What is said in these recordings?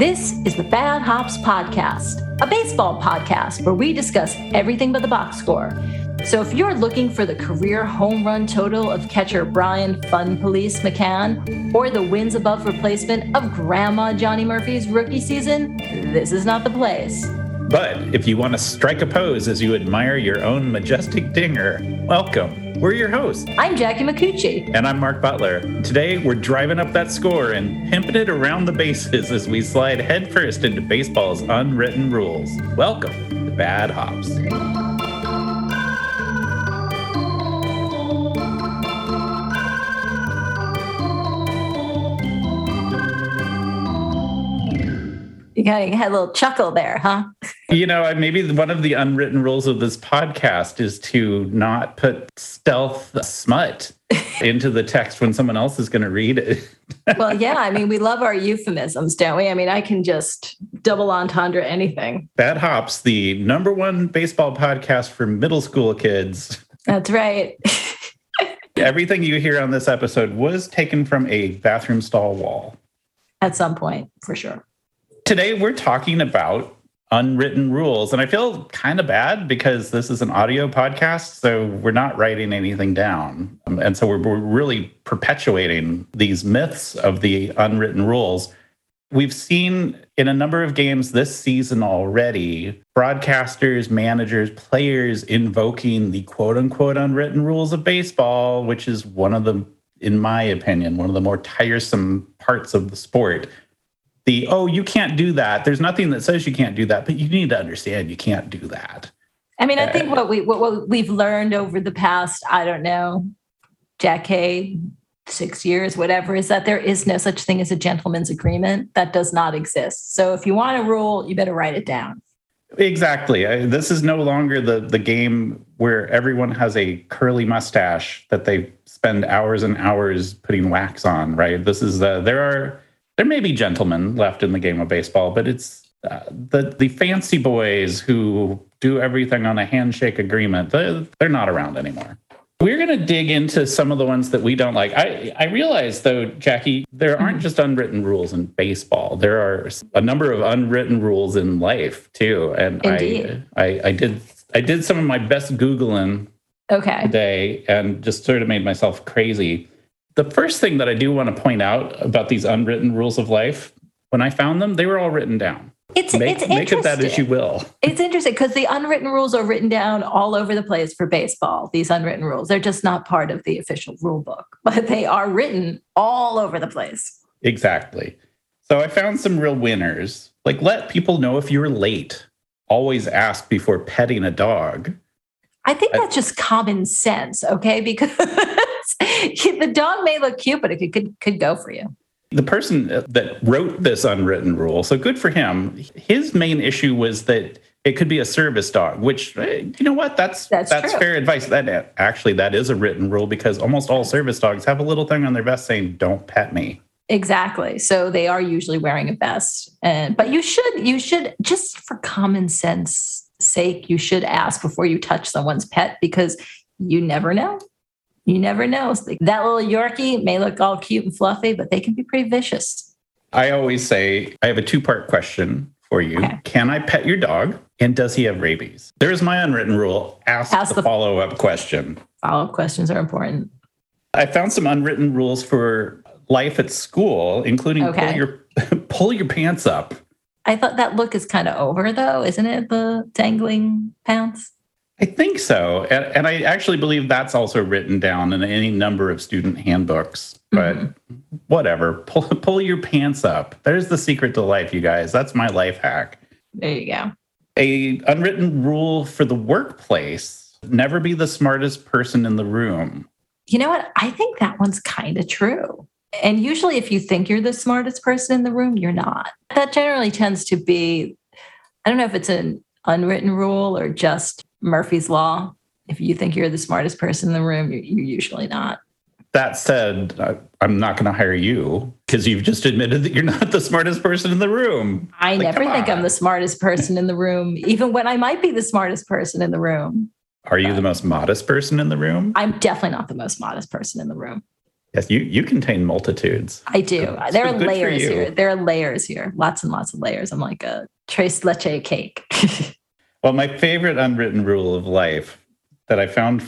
This is the Bad Hops Podcast, a baseball podcast where we discuss everything but the box score. So if you're looking for the career home run total of catcher Brian Fun Police McCann or the wins above replacement of Grandma Johnny Murphy's rookie season, this is not the place. But if you want to strike a pose as you admire your own majestic dinger, welcome. We're your hosts. I'm Jackie Micucci. And I'm Mark Butler. Today, we're driving up that score and pimping it around the bases as we slide headfirst into baseball's unwritten rules. Welcome to Bad Hops. You kind of had a little chuckle there, huh? You know, maybe one of the unwritten rules of this podcast is to not put stealth smut into the text when someone else is going to read it. well, yeah. I mean, we love our euphemisms, don't we? I mean, I can just double entendre anything. Bad Hops, the number one baseball podcast for middle school kids. That's right. Everything you hear on this episode was taken from a bathroom stall wall. At some point, for sure today we're talking about unwritten rules. And I feel kind of bad because this is an audio podcast. So we're not writing anything down. Um, and so we're, we're, really perpetuating these myths of the unwritten rules. We've seen in a number of games this season already broadcasters, managers, players invoking the quote unquote unwritten rules of baseball, which is one of the, in my opinion, one of the more tiresome parts of the sport the oh you can't do that. There's nothing that says you can't do that but you need to understand you can't do that. I mean i think uh, what we what, what we've learned over the past i don't know decade six years whatever is that there is no such thing as a gentleman's agreement. That does not exist. So if you want a rule you better write it down. Exactly. This is no longer the the game where everyone has a curly mustache that they spend hours and hours putting wax on right? This is the there are there may be gentlemen left in the game of baseball, but it's uh, the the fancy boys who do everything on a handshake agreement. They're, they're not around anymore. We're going to dig into some of the ones that we don't like. I, I realize, though, Jackie, there aren't just unwritten rules in baseball. There are a number of unwritten rules in life too. And I, I, I did I did some of my best googling okay. today, and just sort of made myself crazy. The first thing that I do want to point out about these unwritten rules of life, when I found them, they were all written down. It's make, it's make it that as you will. It's interesting because the unwritten rules are written down all over the place for baseball. These unwritten rules, they're just not part of the official rule book, but they are written all over the place. Exactly. So I found some real winners. Like let people know if you're late. Always ask before petting a dog. I think that's I, just common sense, okay? Because the dog may look cute, but it could, could, could go for you. The person that wrote this unwritten rule, so good for him. His main issue was that it could be a service dog, which eh, you know what? That's that's, that's fair advice. That actually that is a written rule because almost all service dogs have a little thing on their vest saying "Don't pet me." Exactly. So they are usually wearing a vest, and but you should you should just for common sense sake, you should ask before you touch someone's pet because you never know. You never know. That little Yorkie may look all cute and fluffy, but they can be pretty vicious. I always say I have a two part question for you. Okay. Can I pet your dog? And does he have rabies? There's my unwritten rule. Ask, Ask the, the follow up question. Follow up questions are important. I found some unwritten rules for life at school, including okay. pull your pull your pants up. I thought that look is kind of over though, isn't it? The dangling pants. I think so. And, and, I actually believe that's also written down in any number of student handbooks. But mm-hmm. whatever, pull, pull your pants up. There's the secret to life, you guys. That's my life hack. There you go. A unwritten rule for the workplace never be the smartest person in the room. You know what? I think that one's kind of true. And usually, if you think you're the smartest person in the room, you're not. That generally tends to be, I don't know if it's an unwritten rule or just Murphy's Law. If you think you're the smartest person in the room, you're, you're usually not. That said, I, I'm not going to hire you because you've just admitted that you're not the smartest person in the room. I like, never think on. I'm the smartest person in the room, even when I might be the smartest person in the room. Are you the most modest person in the room? I'm definitely not the most modest person in the room. Yes, you you contain multitudes. I do. So uh, there are layers here. There are layers here. Lots and lots of layers. I'm like a tres leche cake. Well, my favorite unwritten rule of life that I found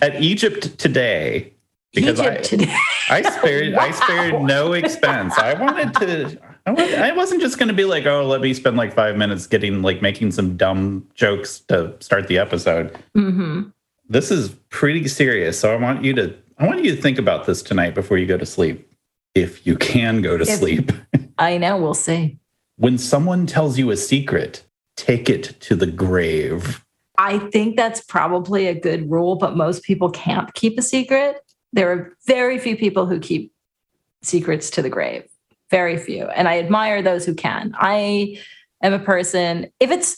at Egypt today, because Egypt I, today. I spared I spared no expense. I wanted to. I, wa- I wasn't just going to be like, oh, let me spend like five minutes getting like making some dumb jokes to start the episode. hmm This is pretty serious, so I want you to I want you to think about this tonight before you go to sleep, if you can go to If- sleep. I know. We'll see. When someone tells you a secret, take it to the grave. I think that's probably a good rule, but most people can't keep a secret. There are very few people who keep secrets to the grave. Very few. And I admire those who can. I am a person, if it's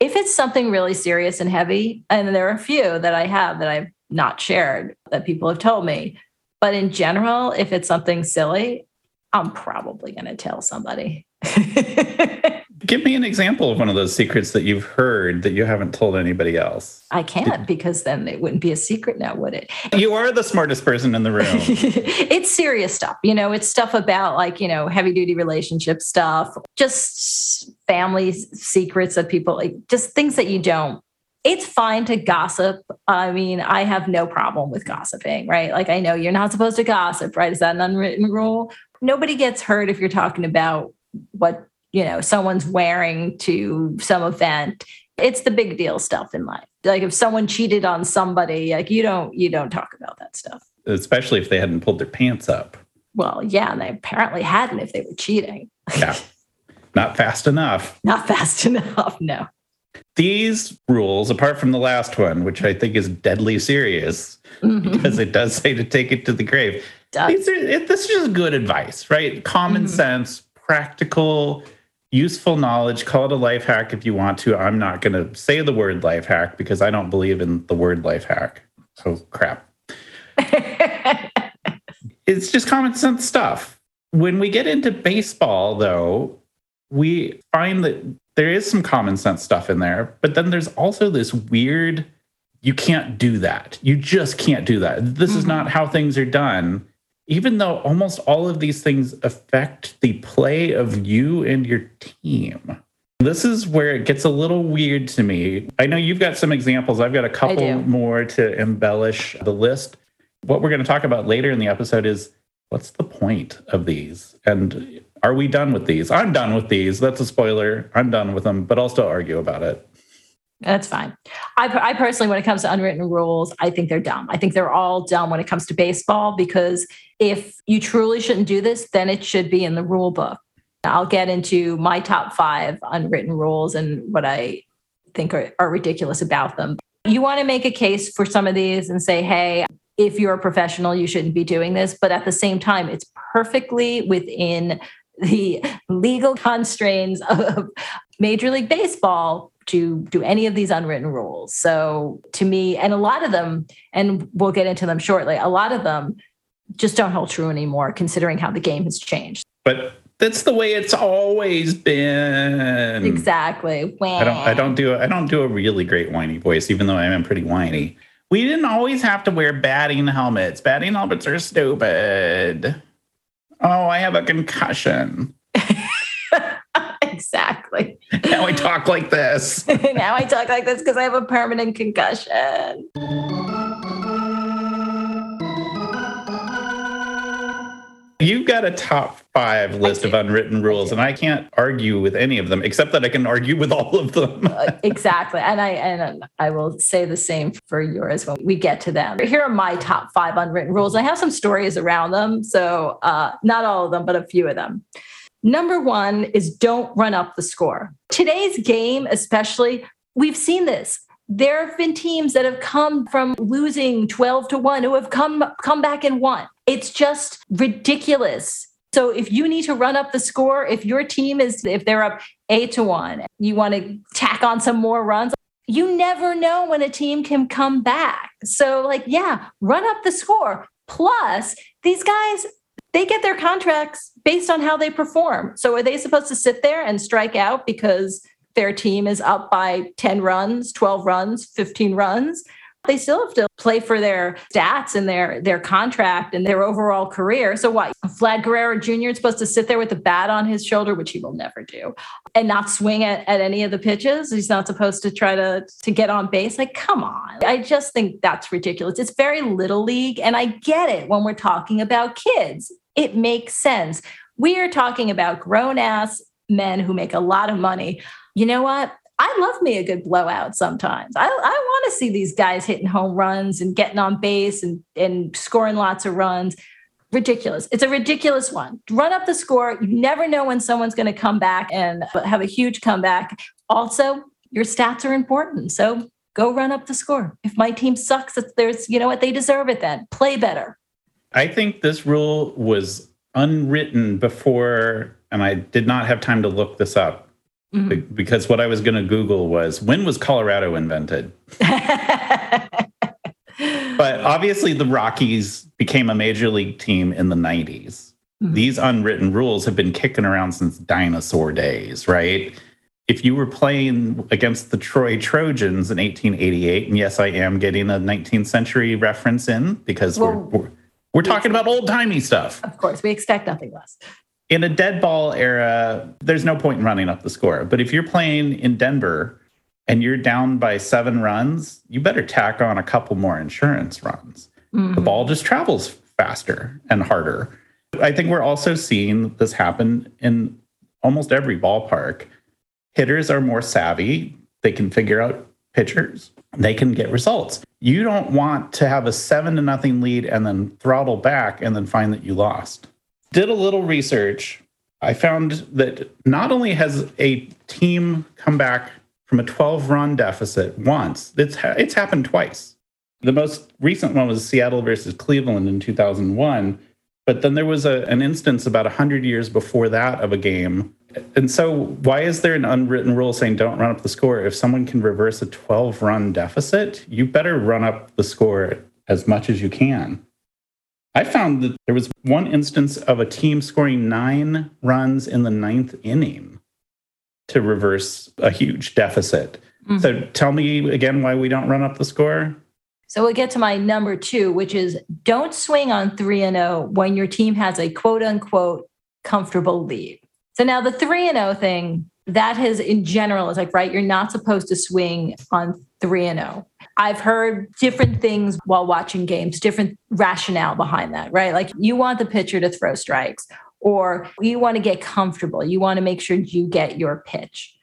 if it's something really serious and heavy, and there are a few that I have that I've not shared that people have told me. But in general, if it's something silly, I'm probably going to tell somebody. Give me an example of one of those secrets that you've heard that you haven't told anybody else. I can't because then it wouldn't be a secret now, would it? You are the smartest person in the room. it's serious stuff. You know, it's stuff about like, you know, heavy duty relationship stuff, just family secrets of people, like just things that you don't. It's fine to gossip. I mean, I have no problem with gossiping, right? Like, I know you're not supposed to gossip, right? Is that an unwritten rule? Nobody gets hurt if you're talking about what, you know, someone's wearing to some event. It's the big deal stuff in life. Like if someone cheated on somebody, like you don't you don't talk about that stuff. Especially if they hadn't pulled their pants up. Well, yeah, and they apparently hadn't if they were cheating. Yeah. Not fast enough. Not fast enough, no. These rules, apart from the last one, which I think is deadly serious Mhm. because it does say to take it to the grave, these are, it, this is just good advice, right? Common Mhm. sense, practical, useful knowledge. Call it a life hack if you want to. I'm not going to say the word life hack because I don't believe in the word life hack. Oh, crap. It's just common sense stuff. When we get into baseball, though, we find that there is some common sense stuff in there, but then there's also this weird you can't do that. You just can't do that. This is Mhm. not how things are done. Even though almost all of these things affect the play of you and your team. This is where it gets a little weird to me. I know you've got some examples. I've got a couple more to embellish the list. What we're going to talk about later in the episode is what's the point of these? And are we done with these? I'm done with these. That's a spoiler. I'm done with them, but I'll still argue about it. That's fine. I, I personally, when it comes to unwritten rules, I think they're dumb. I think they're all dumb when it comes to baseball because if you truly shouldn't do this, then it should be in the rule book. I'll get into my top five unwritten rules and what I think are, are ridiculous about them. You want to make a case for some of these and say, hey, if you're a professional, you shouldn't be doing this. But at the same time, it's perfectly within the legal constraints of Major League Baseball to do any of these unwritten rules. So to me, and a lot of them, and we'll get into them shortly, a lot of them just don't hold true anymore, considering how the game has changed. But that's the way it's always been. Exactly. I don't I don't do I don't do a really great whiny voice, even though I am pretty whiny. We didn't always have to wear batting helmets. Batting helmets are stupid. Oh, I have a concussion. exactly. Now I talk like this. now I talk like this because I have a permanent concussion. You've got a top five list of unwritten rules, and I can't argue with any of them, except that I can argue with all of them. Uh, exactly. And I and I will say the same for yours when we get to them. Here are my top five unwritten rules. I have some stories around them. So uh, not all of them, but a few of them. Number one is don't run up the score. Today's game, especially, we've seen this. There have been teams that have come from losing 12 to 1 who have come come back and won. It's just ridiculous. So if you need to run up the score, if your team is if they're up 8 to 1, you want to tack on some more runs, you never know when a team can come back. So like yeah, run up the score. Plus, these guys they get their contracts based on how they perform. So are they supposed to sit there and strike out because their team is up by 10 runs, 12 runs, 15 runs? They still have to play for their stats and their their contract and their overall career. So what? Vlad Guerrero Jr. is supposed to sit there with a bat on his shoulder, which he will never do, and not swing at, at any of the pitches. He's not supposed to try to to get on base. Like, come on. I just think that's ridiculous. It's very little league. And I get it when we're talking about kids. It makes sense. We are talking about grown ass men who make a lot of money. You know what? I love me a good blowout sometimes. I, I want to see these guys hitting home runs and getting on base and, and scoring lots of runs. Ridiculous. It's a ridiculous one. Run up the score. You never know when someone's going to come back and have a huge comeback. Also, your stats are important. So go run up the score. If my team sucks, there's, you know what, they deserve it then. Play better. I think this rule was unwritten before, and I did not have time to look this up mm-hmm. because what I was going to Google was when was Colorado invented? but obviously, the Rockies became a major league team in the 90s. Mm-hmm. These unwritten rules have been kicking around since dinosaur days, right? If you were playing against the Troy Trojans in 1888, and yes, I am getting a 19th century reference in because well, we're, we're we're talking about old timey stuff. Of course, we expect nothing less. In a dead ball era, there's no point in running up the score. But if you're playing in Denver and you're down by seven runs, you better tack on a couple more insurance runs. Mm-hmm. The ball just travels faster and harder. I think we're also seeing this happen in almost every ballpark. Hitters are more savvy, they can figure out pitchers, they can get results. You don't want to have a seven to nothing lead and then throttle back and then find that you lost. Did a little research. I found that not only has a team come back from a 12 run deficit once, it's, ha- it's happened twice. The most recent one was Seattle versus Cleveland in 2001. But then there was a, an instance about 100 years before that of a game and so, why is there an unwritten rule saying don't run up the score? If someone can reverse a 12 run deficit, you better run up the score as much as you can. I found that there was one instance of a team scoring nine runs in the ninth inning to reverse a huge deficit. Mm-hmm. So, tell me again why we don't run up the score. So we'll get to my number two, which is don't swing on 3 and 0 when your team has a quote unquote comfortable lead. So now the three and O oh thing, that has in general is like, right, you're not supposed to swing on three and O. I've heard different things while watching games, different rationale behind that, right? Like you want the pitcher to throw strikes or you want to get comfortable. You want to make sure you get your pitch.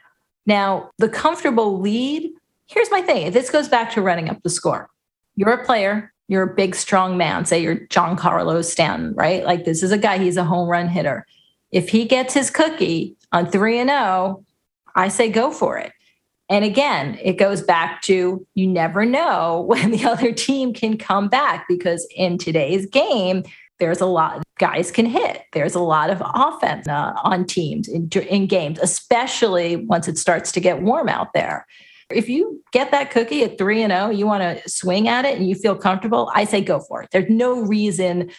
Now, the comfortable lead, here's my thing. This goes back to running up the score. You're a player, you're a big, strong man. Say you're Giancarlo Stanton, right? Like this is a guy, he's a home run hitter if he gets his cookie on 3 and 0, I say go for it. And again, it goes back to you never know when the other team can come back because in today's game, there's a lot guys can hit. There's a lot of offense uh, on teams in, in games, especially once it starts to get warm out there. If you get that cookie at 3 and 0, you want to swing at it and you feel comfortable, I say go for it. There's no reason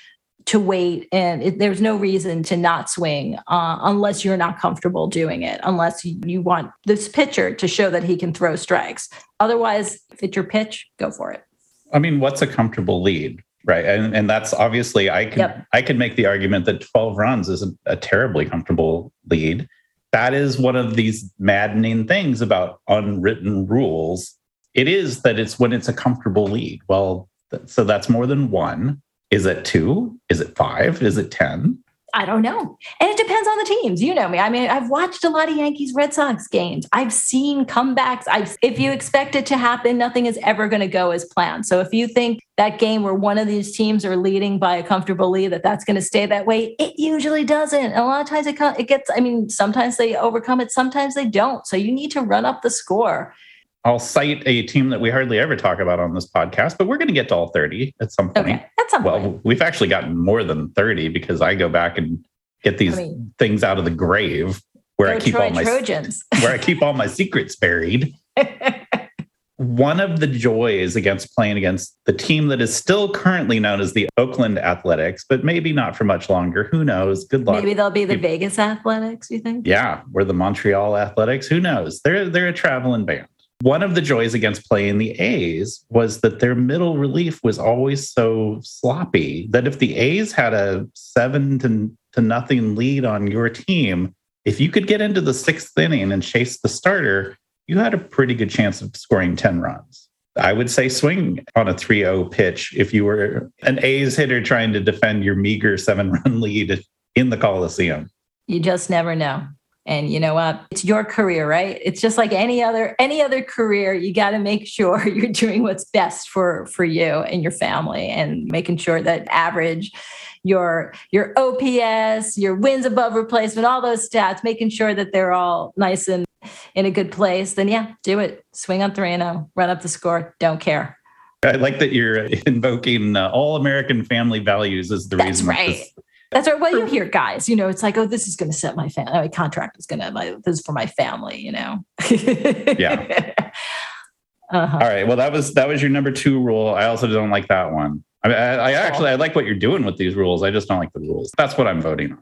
to wait and it, there's no reason to not swing uh, unless you're not comfortable doing it unless you, want this pitcher to show that he can throw strikes. Otherwise if it's your pitch go for it. I mean what's a comfortable lead right? And, and that's obviously i can yep. i can make the argument that 12 runs is a, a terribly comfortable lead. That is one of these maddening things about unwritten rules. It is that it's when it's a comfortable lead. Well so that's more than one is it two? Is it five? Is it 10? I don't know. And it depends on the teams. You know me. I mean, I've watched a lot of Yankees Red Sox games. I've seen comebacks. I've if you expect it to happen, nothing is ever going to go as planned. So if you think that game where one of these teams are leading by a comfortable lead that that's going to stay that way, it usually doesn't. And a lot of times it it gets I mean, sometimes they overcome it, sometimes they don't. So you need to run up the score. I'll cite a team that we hardly ever talk about on this podcast, but we're going to get to all 30 at some point. Okay. At some well, point. we've actually gotten more than 30 because I go back and get these I mean, things out of the grave where I keep Troy all my Trojans. where I keep all my secrets buried. One of the joys against playing against the team that is still currently known as the Oakland Athletics, but maybe not for much longer. Who knows? Good luck. Maybe they'll be the Vegas Athletics, you think? Yeah, we're the Montreal Athletics. Who knows? They're they're a traveling band one of the joys against playing the A's was that their middle relief was always so sloppy that if the A's had a seven to, to nothing lead on your team, if you could get into the sixth inning and chase the starter, you had a pretty good chance of scoring 10 runs. I would say swing on a 3 0 pitch if you were an A's hitter trying to defend your meager seven run lead in the Coliseum. You just never know. And you know what? It's your career, right? It's just like any other any other career. You got to make sure you're doing what's best for for you and your family, and making sure that average, your your OPS, your wins above replacement, all those stats, making sure that they're all nice and in a good place. Then yeah, do it. Swing on three and zero, run up the score. Don't care. I like that you're invoking uh, all American family values as the That's reason. Right. This, that's right. Well, you hear guys, you know, it's like, oh, this is going to set my family. My contract is going to, my, this is for my family, you know? yeah. Uh-huh. All right. Well, that was, that was your number two rule. I also don't like that one. I, mean, I, I actually, I like what you're doing with these rules. I just don't like the rules. That's what I'm voting on.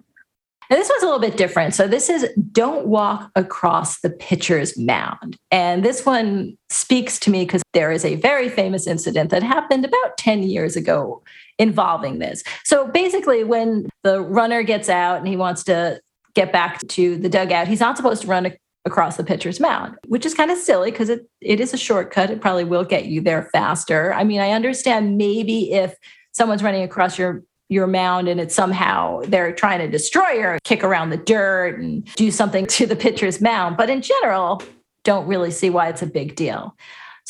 And this one's a little bit different. So this is don't walk across the pitcher's mound. And this one speaks to me because there is a very famous incident that happened about 10 years ago involving this. So basically, when the runner gets out and he wants to get back to the dugout, he's not supposed to run across the pitcher's mound, which is kind of silly because it, it is a shortcut. It probably will get you there faster. I mean, I understand maybe if someone's running across your your mound and it's somehow they're trying to destroy or kick around the dirt and do something to the pitcher's mound. But in general, don't really see why it's a big deal.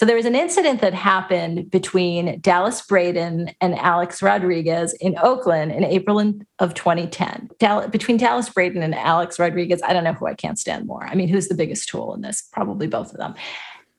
So there was an incident that happened between Dallas Braden and Alex Rodriguez in Oakland in April of 2010. between Dallas Braden and Alex Rodriguez, I don't know who I can't stand more. I mean, who's the biggest tool in this? Probably both of them.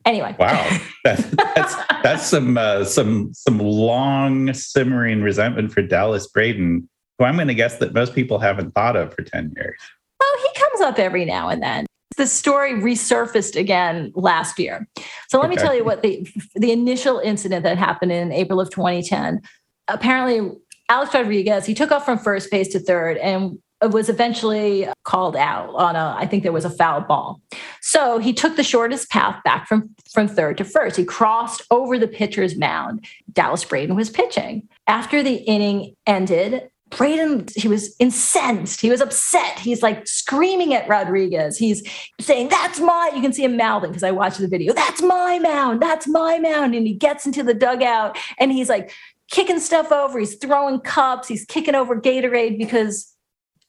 Anyway. Wow, that's that's, that's some uh, some some long simmering resentment for Dallas Braden, who I'm going to guess that most people haven't thought of for ten years. Oh, he comes up every now and then. The story resurfaced again last year. So let okay. me tell you what the the initial incident that happened in April of 2010. Apparently, Alex Rodriguez he took off from first base to third and was eventually called out on a i think there was a foul ball so he took the shortest path back from from third to first he crossed over the pitcher's mound dallas braden was pitching after the inning ended Braden, he was incensed. He was upset. He's like screaming at Rodriguez. He's saying, That's my, you can see him mouthing because I watched the video. That's my mound. That's my mound. And he gets into the dugout and he's like kicking stuff over. He's throwing cups. He's kicking over Gatorade because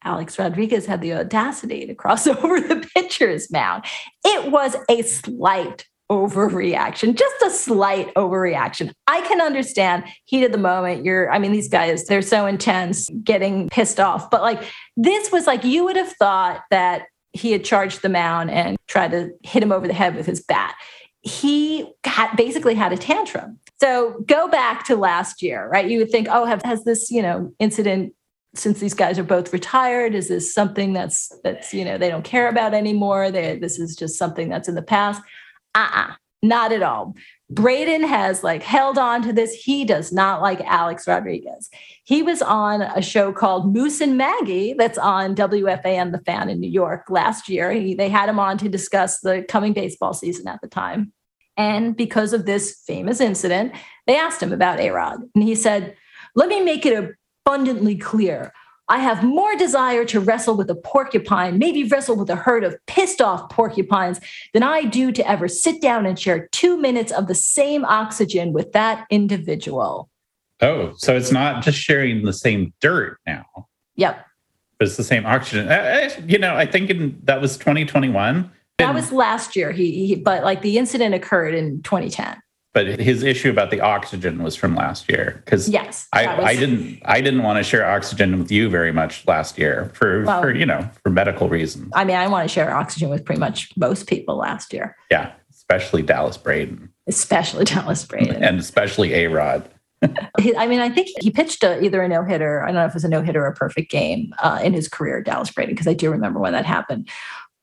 Alex Rodriguez had the audacity to cross over the pitcher's mound. It was a slight overreaction, just a slight overreaction. I can understand heat of the moment. You're, I mean, these guys, they're so intense, getting pissed off. But like, this was like, you would have thought that he had charged the mound and tried to hit him over the head with his bat. He had basically had a tantrum. So go back to last year, right? You would think, oh, have, has this, you know, incident since these guys are both retired is this something that's that's you know they don't care about anymore they, this is just something that's in the past uh-uh not at all. Braden has like held on to this. He does not like alex rodriguez. He was on a show called moose and maggie that's on wfan the fan in new york last year. He, they had him on to discuss the coming baseball season at the time. And because of this famous incident they asked him about a-rod. And he said let me make it abundantly clear. I have more desire to wrestle with a porcupine, maybe wrestle with a herd of pissed off porcupines, than I do to ever sit down and share two minutes of the same oxygen with that individual. Oh, so it's not just sharing the same dirt now. Yep. But it's the same oxygen. I, I, you know, I think in, that was 2021. That was last year. He, he, but like the incident occurred in 2010 but his issue about the oxygen was from last year because yes I, was... I didn't i didn't want to share oxygen with you very much last year for well, for you know for medical reasons i mean i want to share oxygen with pretty much most people last year yeah especially dallas braden especially dallas braden and especially a rod I mean, I think he pitched a, either a no hitter. I don't know if it was a no hitter or a perfect game uh, in his career, Dallas Braden, because I do remember when that happened.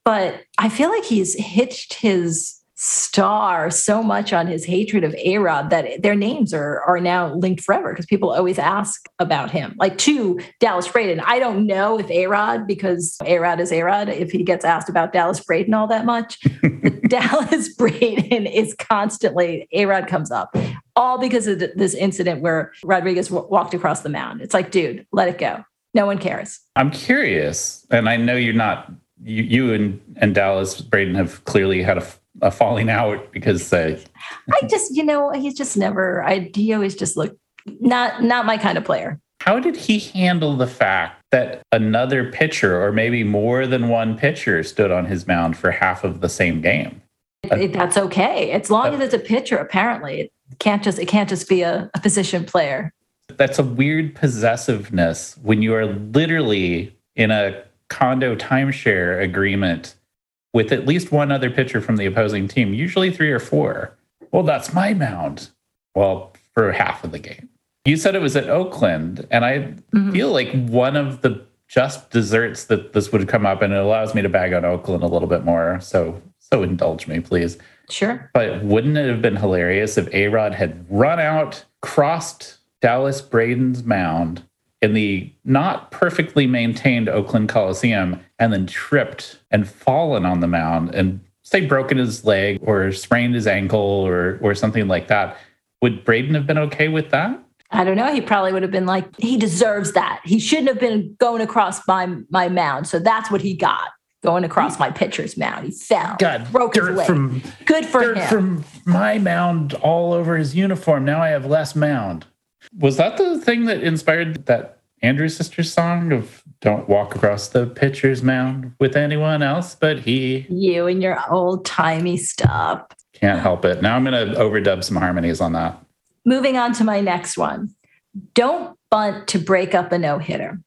But I feel like he's hitched his star so much on his hatred of A-Rod that their names are are now linked forever because people always ask about him. Like to Dallas Braden. I don't know if A-Rod, because A-Rod is A-Rod, if he gets asked about Dallas Braden all that much. Dallas Braden is constantly, A-Rod comes up. All because of this incident where Rodriguez w- walked across the mound. It's like, dude, let it go. No one cares. I'm curious, and I know you're not you, you and, and Dallas Braden have clearly had a a falling out because uh, I just, you know, he's just never. I he always just looked not not my kind of player. How did he handle the fact that another pitcher, or maybe more than one pitcher, stood on his mound for half of the same game? It, that's okay, as long uh, as it's a pitcher. Apparently, it can't just it can't just be a, a position player. That's a weird possessiveness when you are literally in a condo timeshare agreement with at least one other pitcher from the opposing team, usually three or four. Well, that's my mound. Well, for half of the game. You said it was at Oakland, and I mm-hmm. feel like one of the just desserts that this would come up, and it allows me to bag on Oakland a little bit more. So, so indulge me, please. Sure. But wouldn't it have been hilarious if A Rod had run out, crossed Dallas Braden's mound, in the not perfectly maintained Oakland Coliseum and then tripped and fallen on the mound and say broken his leg or sprained his ankle or or something like that, would Braden have been okay with that? I don't know. He probably would have been like, he deserves that. He shouldn't have been going across my my mound. So that's what he got. Going across my pitcher's mound. He fell. Got broke his leg. From, Good for dirt him. From my mound all over his uniform. Now I have less mound. Was that the thing that inspired that Andrew Sisters song of "Don't walk across the pitcher's mound with anyone else but he"? You and your old timey stuff. Can't help it. Now I'm going to overdub some harmonies on that. Moving on to my next one. Don't bunt to break up a no hitter.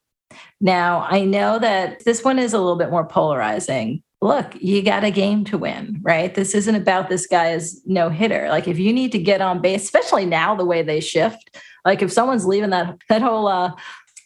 Now, I know that this one is a little bit more polarizing. Look, you got a game to win, right? This isn't about this guy's no hitter. Like, if you need to get on base, especially now the way they shift, like if someone's leaving that that whole uh,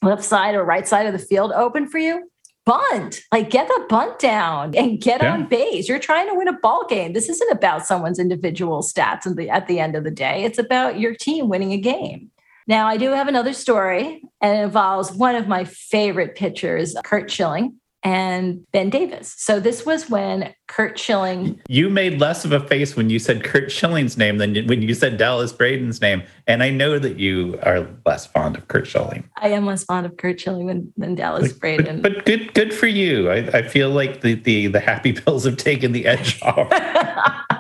left side or right side of the field open for you, bunt. Like get the bunt down and get yeah. on base. You're trying to win a ball game. This isn't about someone's individual stats at the, at the end of the day. It's about your team winning a game. Now, I do have another story, and it involves one of my favorite pitchers, Curt Schilling and Ben Davis. So this was when Curt Schilling. You made less of a face when you said Curt Schilling's name than when you said Dallas Braden's name. And I know that you are less fond of Curt Schilling. I am less fond of Curt Schilling than, than Dallas but, Braden. But, but, good good for you. I, I feel like the, the, the happy pills have taken the edge off.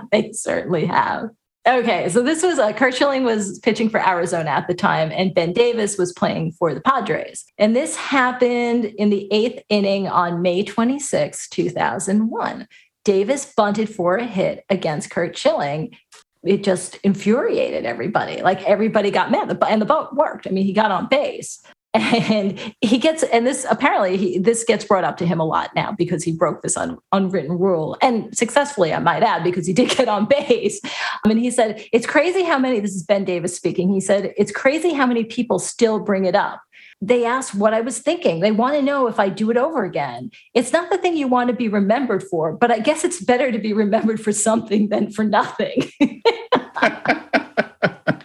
they certainly have. Okay, so this was uh, Curt Schilling was pitching for Arizona at the time, and Ben Davis was playing for the Padres. And this happened in the eighth inning on May 26, 2001. Davis bunted for a hit against Curt Schilling. It just infuriated everybody. Like everybody got mad, and the boat worked. I mean, he got on base and he gets and this apparently he, this gets brought up to him a lot now because he broke this un, unwritten rule. And successfully i might add because he did get on base. I mean, he said it's crazy how many this is ben davis speaking he said it's crazy how many people still bring it up they ask what i was thinking. They want to know if i do it over again. It's not the thing you want to be remembered for but i guess it's better to be remembered for something than for nothing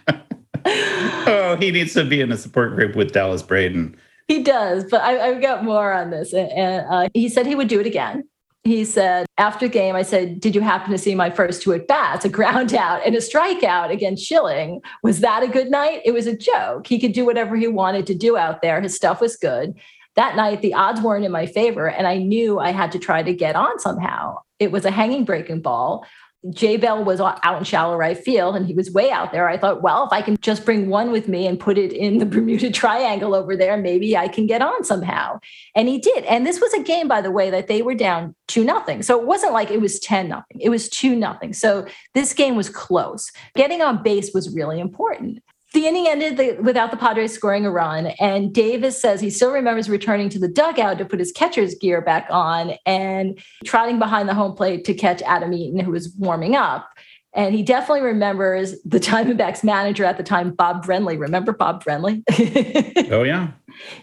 he needs to be in a support group with Dallas Braden. He does, but I, have got more on this. And uh, he said he would do it again. He said, after game, I said, Did you happen to see my first two at bats, a ground out and a strikeout against Schilling? Was that a good night? It was a joke. He could do whatever he wanted to do out there. His stuff was good. That night, the odds weren't in my favor, and I knew I had to try to get on somehow. It was a hanging breaking ball. Jay Bell was out in shallow right field and he was way out there. I thought, well, if I can just bring one with me and put it in the Bermuda Triangle over there, maybe I can get on somehow. And he did. And this was a game, by the way, that they were down two nothing. So it wasn't like it was 10 nothing. It was two nothing. So this game was close. Getting on base was really important the inning ended the, without the Padres scoring a run. And Davis says he still remembers returning to the dugout to put his catcher's gear back on and trotting behind the home plate to catch Adam Eaton, who was warming up. And he definitely remembers the Diamondbacks manager at the time, Bob Brenly. Remember Bob Brenly? oh yeah.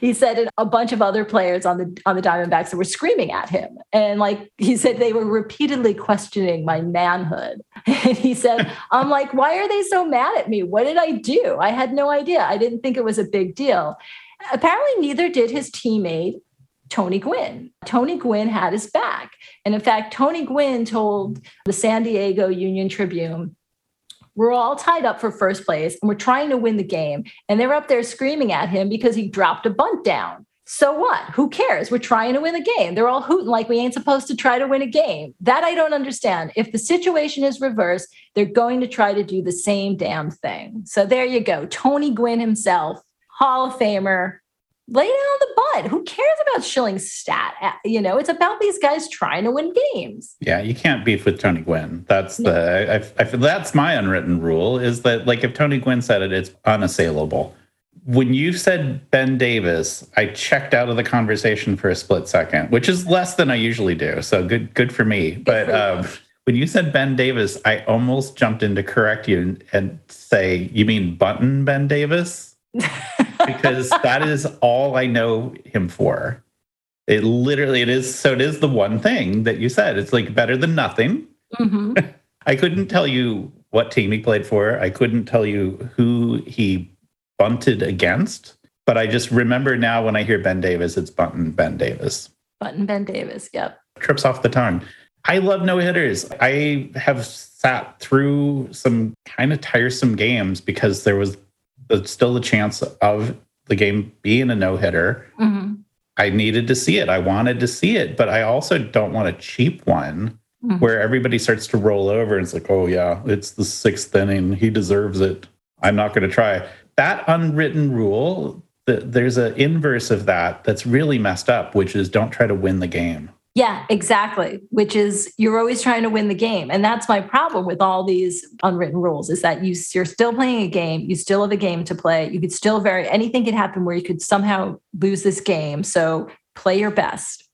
He said a bunch of other players on the on the Diamondbacks that were screaming at him. And like he said they were repeatedly questioning my manhood. And he said, I'm like, why are they so mad at me? What did I do? I had no idea. I didn't think it was a big deal. Apparently, neither did his teammate Tony Gwynn. Tony Gwynn had his back. And in fact, Tony Gwynn told the San Diego Union Tribune, we're all tied up for first place and we're trying to win the game. And they're up there screaming at him because he dropped a bunt down. So what? Who cares? We're trying to win the game. They're all hooting like we ain't supposed to try to win a game. That I don't understand. If the situation is reversed, they're going to try to do the same damn thing. So there you go. Tony Gwynn himself, Hall of Famer, lay down the butt. Who cares about Schilling's stat? You know, it's about these guys trying to win games. Yeah, you can't beef with Tony Gwynn. That's no. the I, I, that's my unwritten rule is that like if Tony Gwynn said it, it's unassailable. When you said Ben Davis, I checked out of the conversation for a split second, which is less than I usually do. So good, good for me. Good but for um, when you said Ben Davis, I almost jumped in to correct you and, and say, "You mean Button Ben Davis?" because that is all I know him for. It literally it is so it is the one thing that you said. It's like better than nothing. Mm-hmm. I couldn't tell you what team he played for. I couldn't tell you who he bunted against. But I just remember now when I hear Ben Davis, it's Bunton Ben Davis. Bunton Ben Davis, yep. Trips off the tongue. I love no hitters. I have sat through some kind of tiresome games because there was still the chance of the game being a no hitter. Mm-hmm. I needed to see it. I wanted to see it, but I also don't want a cheap one mm-hmm. where everybody starts to roll over and it's like, oh, yeah, it's the sixth inning. He deserves it. I'm not going to try. That unwritten rule, there's an inverse of that that's really messed up, which is don't try to win the game. Yeah, exactly. Which is you're always trying to win the game. And that's my problem with all these unwritten rules is that you, you're still playing a game. You still have a game to play. You could still very, anything could happen where you could somehow lose this game. So play your best.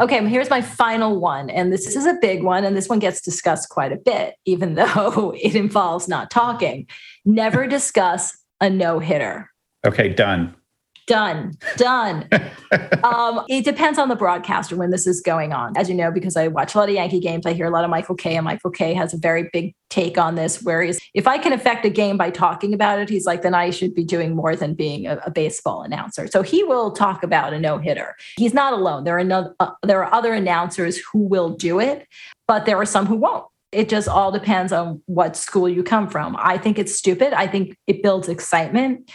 Okay, here's my final one. And this is a big one. And this one gets discussed quite a bit, even though it involves not talking. Never discuss a no hitter. Okay, done. Done, done. um, it depends on the broadcaster when this is going on. As you know, because I watch a lot of Yankee games, I hear a lot of Michael Kay, and Michael Kay has a very big take on this. Where he's, if I can affect a game by talking about it, he's like, then I should be doing more than being a, a baseball announcer. So he will talk about a no hitter. He's not alone. There are no, uh, there are other announcers who will do it, but there are some who won't. It just all depends on what school you come from. I think it's stupid. I think it builds excitement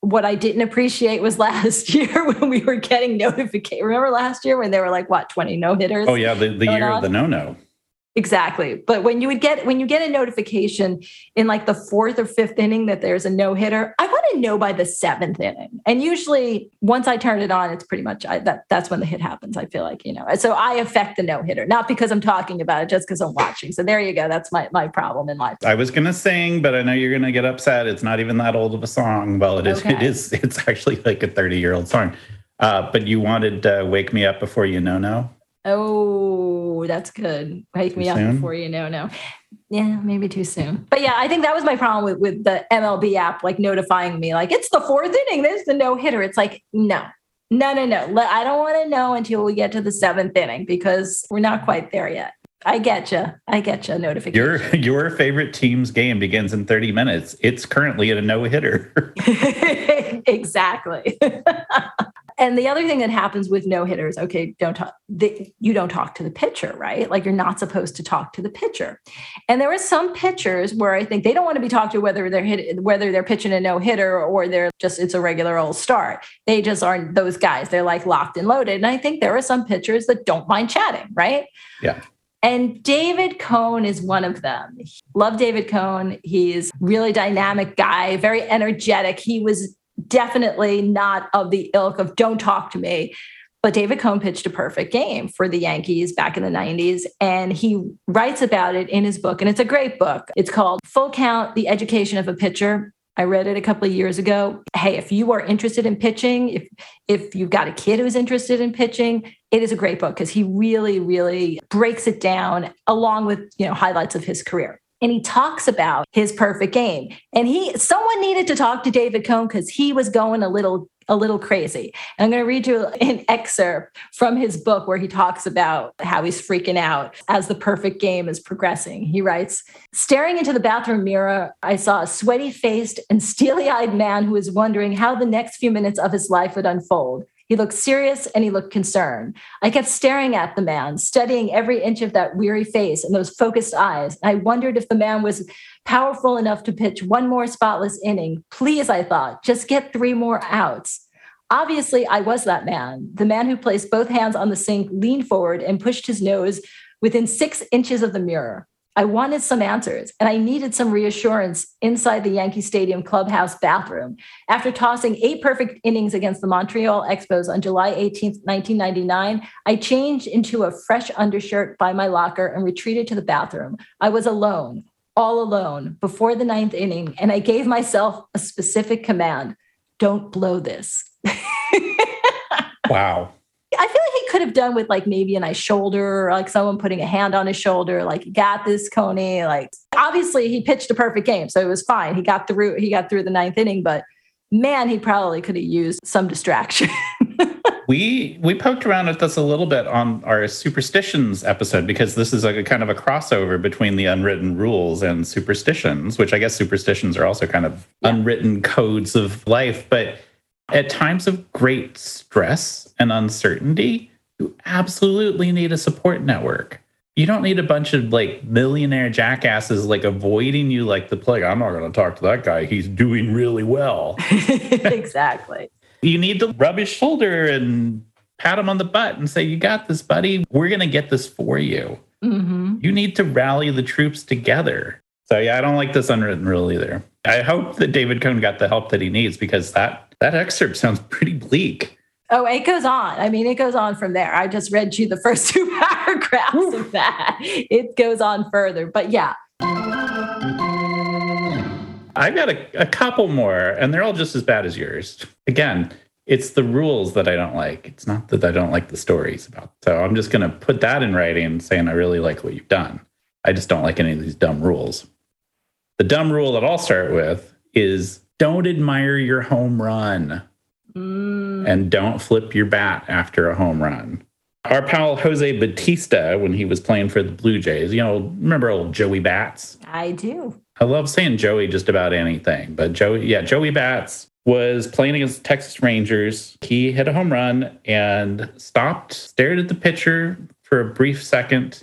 what I didn't appreciate was last year when we were getting notification. Remember last year when they were like what twenty no hitters? Oh yeah, the, the year on? of the no no. Exactly. But when you would get when you get a notification in like the fourth or fifth inning that there's a no hitter, I want to know by the seventh inning. And usually, once I turn it on, it's pretty much I, that that's when the hit happens. I feel like you know. So I affect the no hitter, not because I'm talking about it, just because I'm watching. So there you go. That's my my problem in life. I was gonna sing, but I know you're gonna get upset. It's not even that old of a song. Well, it is. Okay. It is. It's actually like a 30 year old song. Uh, but you wanted uh, "Wake Me Up Before You Know Now." Oh, that's good. Wake too me soon? up before you know. No, yeah, maybe too soon. But yeah, I think that was my problem with with the MLB app, like notifying me, like it's the fourth inning. There's the no hitter. It's like no, no, no, no. I don't want to know until we get to the seventh inning because we're not quite there yet. I get you. I get you. Notification. Your your favorite team's game begins in 30 minutes. It's currently at a no hitter. exactly. and the other thing that happens with no hitters, okay, don't talk. The, you don't talk to the pitcher, right? Like you're not supposed to talk to the pitcher. And there are some pitchers where I think they don't want to be talked to whether they're hit, whether they're pitching a no hitter or they're just it's a regular old start. They just aren't those guys. They're like locked and loaded. And I think there are some pitchers that don't mind chatting, right? Yeah. And David Cone is one of them. Love David Cone. He's really dynamic guy, very energetic. He was definitely not of the ilk of don't talk to me. But David Cone pitched a perfect game for the Yankees back in the 90s. And he writes about it in his book. And it's a great book. It's called Full Count The Education of a Pitcher. I read it a couple of years ago. Hey, if you are interested in pitching, if if you've got a kid who's interested in pitching, it is a great book because he really, really breaks it down along with you know highlights of his career. And he talks about his perfect game. And he someone needed to talk to David Cone because he was going a little a little crazy. And I'm going to read you an excerpt from his book where he talks about how he's freaking out as the perfect game is progressing. He writes Staring into the bathroom mirror, I saw a sweaty faced and steely eyed man who was wondering how the next few minutes of his life would unfold. He looked serious and he looked concerned. I kept staring at the man, studying every inch of that weary face and those focused eyes. I wondered if the man was powerful enough to pitch one more spotless inning. Please, I thought, just get three more outs. Obviously, I was that man, the man who placed both hands on the sink, leaned forward, and pushed his nose within six inches of the mirror. I wanted some answers and I needed some reassurance inside the Yankee Stadium clubhouse bathroom. After tossing eight perfect innings against the Montreal Expos on July 18, 1999, I changed into a fresh undershirt by my locker and retreated to the bathroom. I was alone, all alone, before the ninth inning, and I gave myself a specific command don't blow this. wow. I feel like he could have done with like maybe a nice shoulder or like someone putting a hand on his shoulder, like you got this, Coney. Like obviously he pitched a perfect game, so it was fine. He got through. He got through the ninth inning, but man, he probably could have used some distraction. we we poked around at this a little bit on our superstitions episode because this is like a kind of a crossover between the unwritten rules and superstitions, which I guess superstitions are also kind of yeah. unwritten codes of life, but at times of great stress and uncertainty, you absolutely need a support network. You don't need a bunch of like millionaire jackasses like avoiding you like the plague. I'm not going to talk to that guy. He's doing really well. exactly. you need to rub his shoulder and pat him on the butt and say, You got this, buddy. We're going to get this for you. Mm-hmm. You need to rally the troops together. So, yeah, I don't like this unwritten rule either. I hope that David Cone got the help that he needs because that that excerpt sounds pretty bleak. Oh, it goes on. I mean, it goes on from there. I just read you the first two paragraphs of that. It goes on further. But yeah. I've got a, a couple more, and they're all just as bad as yours. Again, it's the rules that I don't like. It's not that I don't like the stories about. So I'm just going to put that in writing saying I really like what you've done. I just don't like any of these dumb rules. The dumb rule that I'll start with is don't admire your home run mm. and don't flip your bat after a home run. Our pal Jose Bautista, when he was playing for the Blue Jays, you know, remember old Joey Bats? I do. I love saying Joey just about anything, but Joey, yeah, Joey Bats was playing against the Texas Rangers. He hit a home run and stopped, stared at the pitcher for a brief second,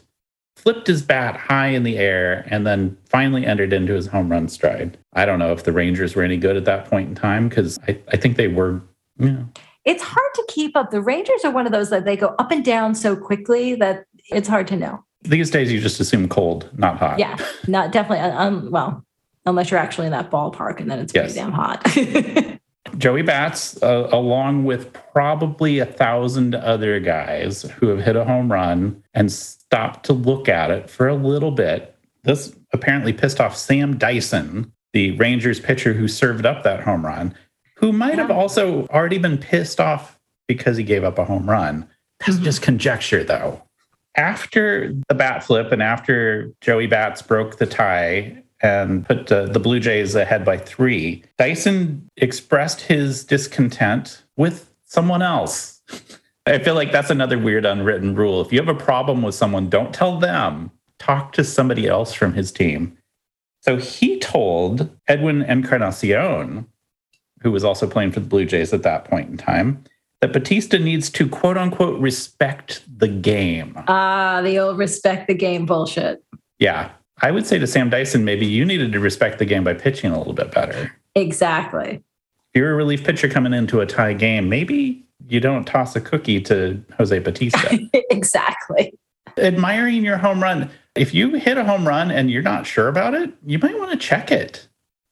flipped his bat high in the air, and then finally entered into his home run stride. I don't know if the Rangers were any good at that point in time because I, I think they were, you know. It's hard to keep up. The Rangers are one of those that they go up and down so quickly that it's hard to know. These days, you just assume cold, not hot. Yeah, not definitely. Um, well, unless you're actually in that ballpark and then it's yes. pretty damn hot. Joey Bats, uh, along with probably a thousand other guys who have hit a home run and stopped to look at it for a little bit. This apparently pissed off Sam Dyson, the Rangers pitcher who served up that home run, who might have also already been pissed off because he gave up a home run. That's just conjecture, though. After the bat flip and after Joey Bats broke the tie and put uh, the Blue Jays ahead by three, Dyson expressed his discontent with someone else. I feel like that's another weird unwritten rule. If you have a problem with someone, don't tell them. Talk to somebody else from his team. So he told Edwin Encarnacion, who was also playing for the Blue Jays at that point in time, that Bautista needs to quote unquote respect the game. Ah, the old respect the game bullshit. Yeah. I would say to Sam Dyson, maybe you needed to respect the game by pitching a little bit better. Exactly. If you're a relief pitcher coming into a tie game, maybe you don't toss a cookie to Jose Bautista. exactly. Admiring your home run. If you hit a home run and you're not sure about it, you might want to check it,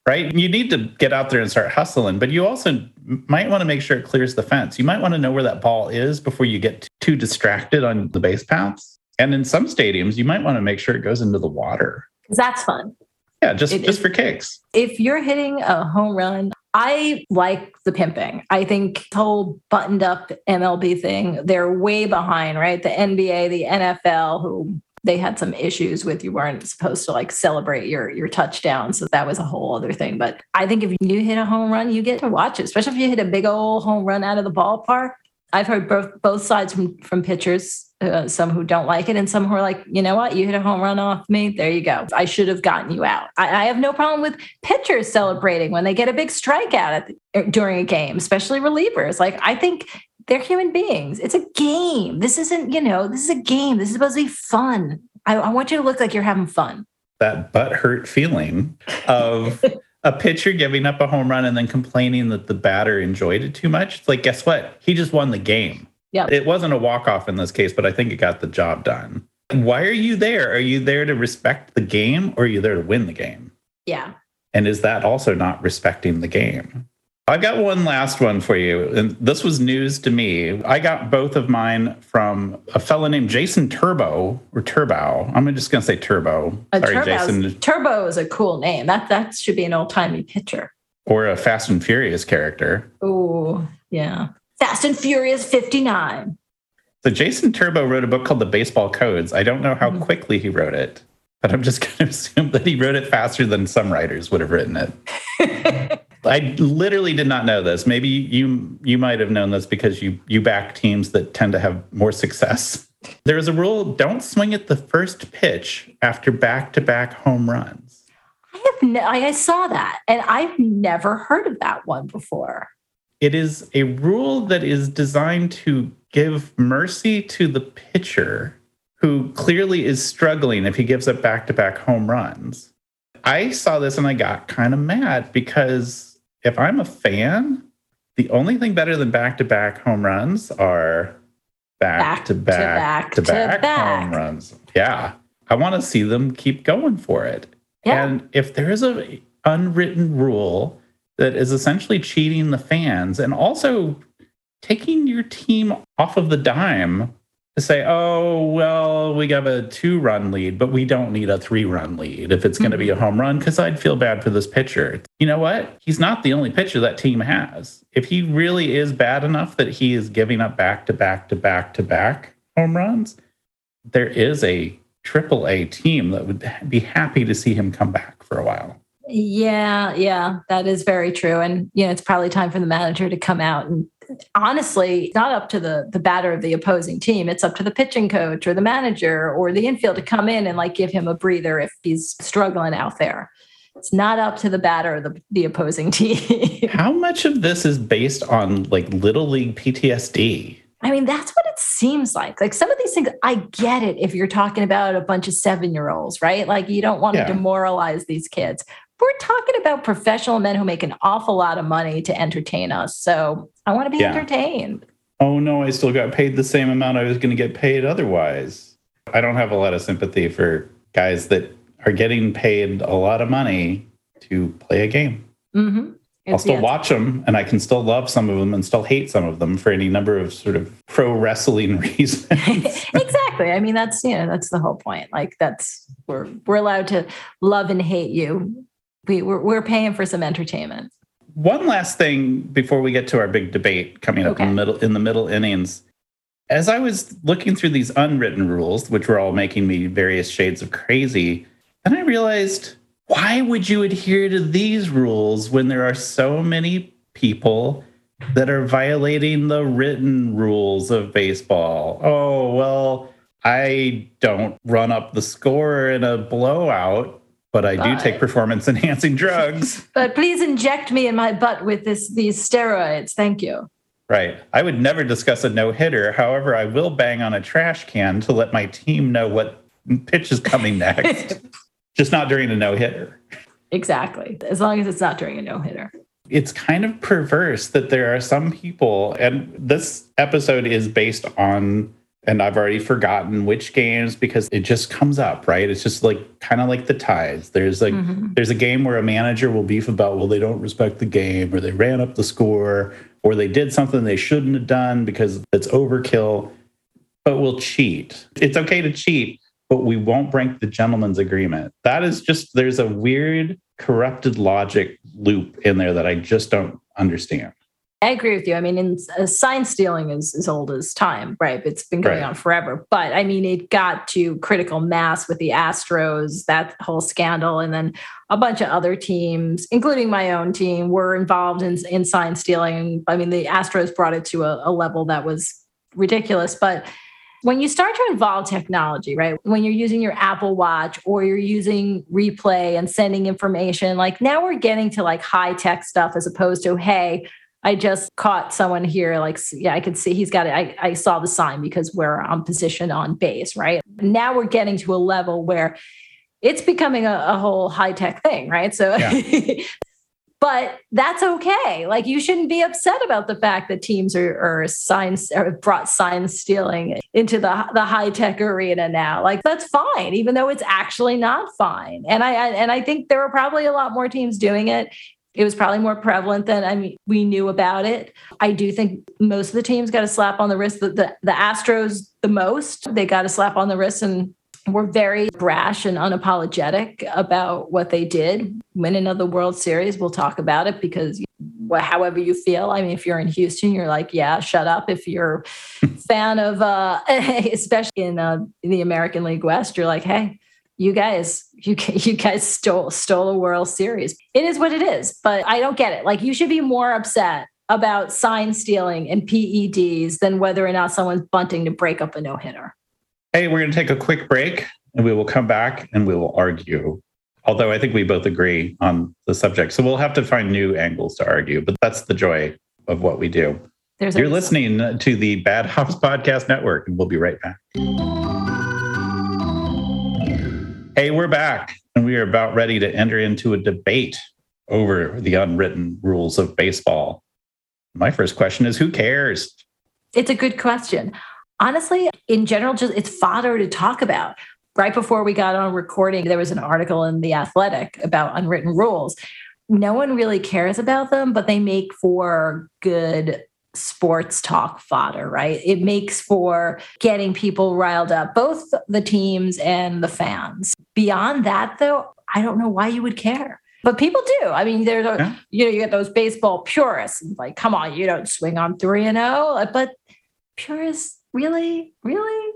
right? You need to get out there and start hustling, but you also might want to make sure it clears the fence. You might want to know where that ball is before you get too distracted on the base paths. And in some stadiums, you might want to make sure it goes into the water. That's fun. Yeah, just it, just for kicks. If you're hitting a home run, I like the pimping. I think the whole buttoned up MLB thing, they're way behind, right? The NBA, the NFL, who they had some issues with you weren't supposed to like celebrate your your touchdown so that was a whole other thing but i think if you hit a home run you get to watch it especially if you hit a big old home run out of the ballpark i've heard both both sides from from pitchers uh, some who don't like it and some who are like you know what you hit a home run off me there you go i should have gotten you out i, I have no problem with pitchers celebrating when they get a big strikeout at the, during a game especially relievers like i think they're human beings. It's a game. This isn't, you know, this is a game. This is supposed to be fun. I, I want you to look like you're having fun. That butt hurt feeling of a pitcher giving up a home run and then complaining that the batter enjoyed it too much. It's like, guess what? He just won the game. Yeah. It wasn't a walk off in this case, but I think it got the job done. Why are you there? Are you there to respect the game or are you there to win the game? Yeah. And is that also not respecting the game? I got one last one for you. And this was news to me. I got both of mine from a fellow named Jason Turbow or Turbo. I'm just going to say Turbo. A Sorry, Jason. Turbo is a cool name. That that should be an old timey pitcher. Or a Fast and Furious character. Oh, yeah. Fast and Furious 59. So Jason Turbow wrote a book called The Baseball Codes. I don't know how mm-hmm. quickly he wrote it, but I'm just going to assume that he wrote it faster than some writers would have written it. I literally did not know this. Maybe you you might have known this because you you back teams that tend to have more success. There is a rule: don't swing at the first pitch after back-to-back home runs. I have ne- I saw that, and I've never heard of that one before. It is a rule that is designed to give mercy to the pitcher who clearly is struggling if he gives up back-to-back home runs. I saw this and I got kind of mad because if I'm a fan, the only thing better than back to back home runs are back, to back to back, home runs. Yeah. I want to see them keep going for it. Yeah. And if there is a unwritten rule that is essentially cheating the fans and also taking your team off of the dime say, oh, well, we have a two run lead, but we don't need a three run lead if it's going to be a mm-hmm. home run because I'd feel bad for this pitcher. You know what? He's not the only pitcher that team has. If he really is bad enough that he is giving up back to back to back to back home runs, there is a triple A team that would be happy to see him come back for a while. Yeah, yeah, that is very true. And you know, it's probably time for the manager to come out and honestly not up to the the batter of the opposing team it's up to the pitching coach or the manager or the infield to come in and like give him a breather if he's struggling out there it's not up to the batter of the, the opposing team how much of this is based on like little league ptsd I mean, that's what it seems like. Like some of these things, I get it if you're talking about a bunch of seven year olds, right? Like you don't want yeah. to demoralize these kids we're talking about professional men who make an awful lot of money to entertain us. So I want to be yeah. entertained. Oh no, I still got paid the same amount I was going to get paid otherwise. I don't have a lot of sympathy for guys that are getting paid a lot of money to play a game. Mm-hmm. I'll still watch them and I can still love some of them and still hate some of them for any number of sort of pro wrestling reasons. exactly. I mean, that's, you know, that's the whole point. Like that's, we're, we're allowed to love and hate you we, we're, we're paying for some entertainment. One last thing before we get to our big debate coming up okay. in the middle in the middle innings. As I was looking through these unwritten rules, which were all making me various shades of crazy, then I realized why would you adhere to these rules when there are so many people that are violating the written rules of baseball? Oh, well, I don't run up the score in a blowout but I do take performance enhancing drugs. But please inject me in my butt with this these steroids. Thank you. Right. I would never discuss a no hitter. However, I will bang on a trash can to let my team know what pitch is coming next. Just not during a no hitter. Exactly. As long as it's not during a no hitter. It's kind of perverse that there are some people, and this episode is based on and I've already forgotten which games because it just comes up, right? It's just like kind of like the tides. There's like mm-hmm. there's a game where a manager will beef about, well, they don't respect the game, or they ran up the score, or they did something they shouldn't have done because it's overkill, but we'll cheat. It's okay to cheat, but we won't break the gentleman's agreement. That is just there's a weird corrupted logic loop in there that I just don't understand. I agree with you. I mean, in, uh, sign stealing is as old as time, right? It's been going right. on forever. But I mean, it got to critical mass with the Astros, that whole scandal, and then a bunch of other teams, including my own team, were involved in, in sign stealing. I mean, the Astros brought it to a, a level that was ridiculous. But when you start to involve technology, right? When you're using your Apple Watch or you're using replay and sending information, like now we're getting to like high tech stuff as opposed to, hey, I just caught someone here. Like, yeah, I could see he's got it. I, I saw the sign because we're um, on position on base, right? Now we're getting to a level where it's becoming a, a whole high tech thing, right? So yeah. but that's okay. Like you shouldn't be upset about the fact that teams are, are signs or brought sign stealing into the the high tech arena now. Like that's fine, even though it's actually not fine. And I, I and I think there are probably a lot more teams doing it. It was probably more prevalent than I mean we knew about it. I do think most of the teams got a slap on the wrist. The, the, the Astros the most. They got a slap on the wrist and were very brash and unapologetic about what they did. Win another World Series, we'll talk about it because however you feel. I mean, if you're in Houston, you're like, yeah, shut up. If you're a fan of, uh, especially in, uh, in the American League West, you're like, hey, you guys, you you guys stole stole a World Series. It is what it is, but I don't get it. Like, you should be more upset about sign stealing and PEDs than whether or not someone's bunting to break up a no hitter. Hey, we're going to take a quick break and we will come back and we will argue. Although I think we both agree on the subject. So we'll have to find new angles to argue, but that's the joy of what we do. There's You're listening to the Bad Hops Podcast Network, and we'll be right back. Hey, we're back, and we are about ready to enter into a debate over the unwritten rules of baseball. My first question is who cares? It's a good question honestly, in general, just it's fodder to talk about. Right before we got on recording, there was an article in The Athletic about unwritten rules. No one really cares about them, but they make for good sports talk fodder, right? It makes for getting people riled up, both the teams and the fans. Beyond that, though, I don't know why you would care. But people do. I mean, there's a, yeah. you know, you get those baseball purists, like, come on, you don't swing on three and zero. But purists really? Really?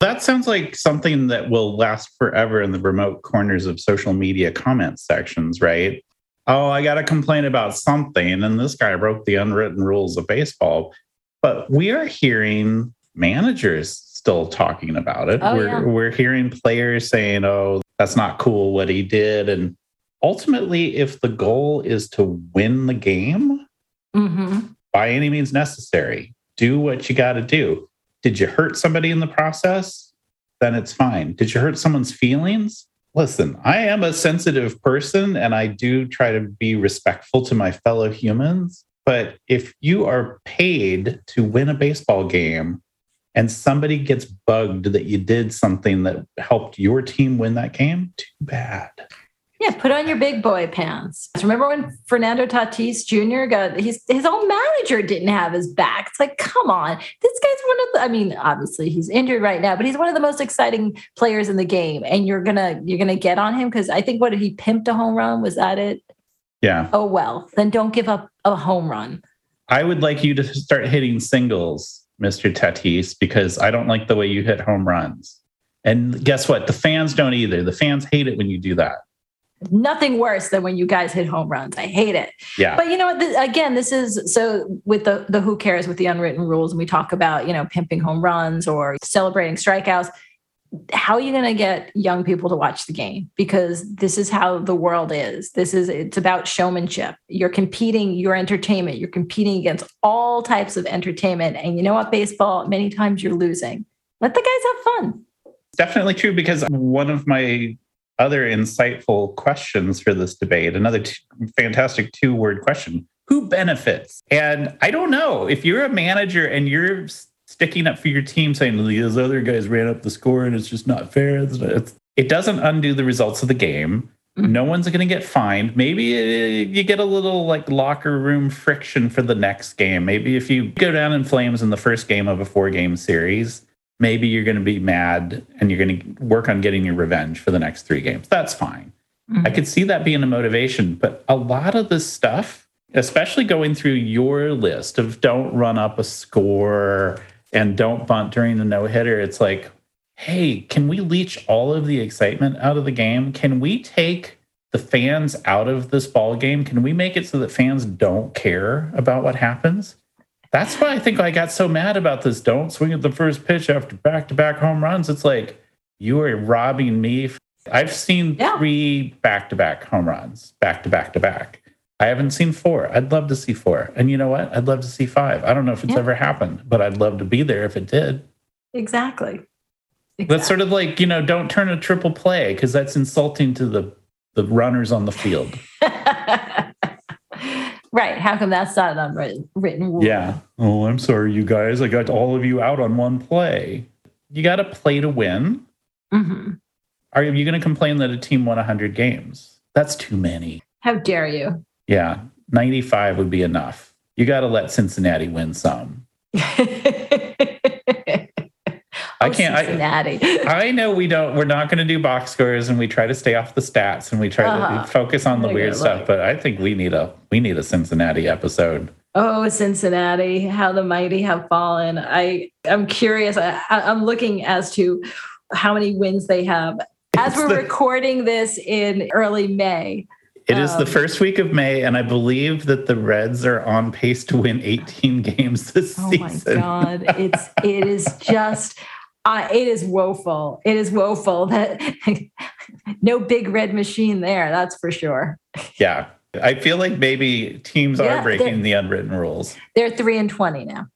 That sounds like something that will last forever in the remote corners of social media comment sections, right? Oh, I got to complain about something. And this guy broke the unwritten rules of baseball. But we are hearing managers still talking about it. Oh, we're, yeah. we're hearing players saying, oh, that's not cool what he did. And ultimately, if the goal is to win the game, mm-hmm. by any means necessary, do what you got to do. Did you hurt somebody in the process? Then it's fine. Did you hurt someone's feelings? Listen, I am a sensitive person and I do try to be respectful to my fellow humans. But if you are paid to win a baseball game and somebody gets bugged that you did something that helped your team win that game, too bad. Yeah, put on your big boy pants. Remember when Fernando Tatis Jr. got his his own manager didn't have his back. It's like, come on, this guy's one of the. I mean, obviously he's injured right now, but he's one of the most exciting players in the game. And you're gonna you're gonna get on him because I think what did he pimped a home run? Was that it? Yeah. Oh well, then don't give up a home run. I would like you to start hitting singles, Mr. Tatis, because I don't like the way you hit home runs. And guess what? The fans don't either. The fans hate it when you do that nothing worse than when you guys hit home runs. I hate it. Yeah. But you know what? again, this is so with the the who cares with the unwritten rules, and we talk about you know pimping home runs or celebrating strikeouts. How are you going to get young people to watch the game? Because this is how the world is. This is it's about showmanship. You're competing your entertainment. You're competing against all types of entertainment, and you know what? Baseball. Many times you're losing. Let the guys have fun. Definitely true because one of my other insightful questions for this debate. Another t- fantastic two word question Who benefits? And I don't know if you're a manager and you're sticking up for your team saying these other guys ran up the score and it's just not fair. It's, it doesn't undo the results of the game. Mm-hmm. No one's going to get fined. Maybe uh, you get a little like locker room friction for the next game. Maybe if you go down in flames in the first game of a four game series, maybe you're going to be mad and you're going to work on getting your revenge for the next three games. That's fine. Mm-hmm. I could see that being a motivation, but a lot of this stuff especially going through your list of don't run up a score and don't bunt during the no hitter. It's like, hey, can we leech all of the excitement out of the game? Can we take the fans out of this ball game? Can we make it so that fans don't care about what happens? That's why I think I got so mad about this. Don't swing at the first pitch after back to back home runs. It's like you are robbing me. I've seen yeah. three back to back home runs, back to back to back. I haven't seen four. I'd love to see four. And you know what? I'd love to see five. I don't know if it's yeah. ever happened, but I'd love to be there if it did. Exactly. exactly. That's sort of like, you know, don't turn a triple play because that's insulting to the the runners on the field. right. How come that's not an unwritten written rule? Yeah. Oh, I'm sorry, you guys. I got all of you out on one play. You got to play to win. Mm-hmm. Are you going to complain that a team won 100 games? That's too many. How dare you? Yeah, 95 would be enough. You got to let Cincinnati win some. I can't. Cincinnati. I, I know we don't. We're not going to do box scores, and we try to stay off the stats, and we try uh-huh. to focus on the weird stuff. But I think we need a we need a Cincinnati episode. Oh, Cincinnati! How the mighty have fallen. I I'm curious. I, I'm looking as to how many wins they have. As it's we're the, recording this in early May, it is um, the first week of May, and I believe that the Reds are on pace to win 18 games this oh season. Oh my god, it's it is just uh, it is woeful. It is woeful that no big red machine there. That's for sure. Yeah, I feel like maybe teams yeah, are breaking the unwritten rules. They're three and twenty now.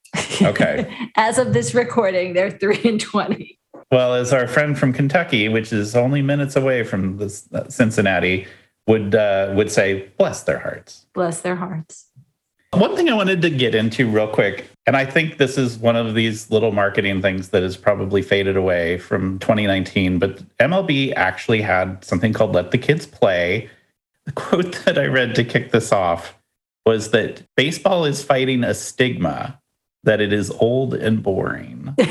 Okay. As of this recording, they're three and twenty. Well, as our friend from Kentucky, which is only minutes away from this, uh, Cincinnati, would uh, would say, "Bless their hearts." Bless their hearts. One thing I wanted to get into real quick, and I think this is one of these little marketing things that has probably faded away from 2019, but MLB actually had something called Let the Kids Play. The quote that I read to kick this off was that baseball is fighting a stigma that it is old and boring. I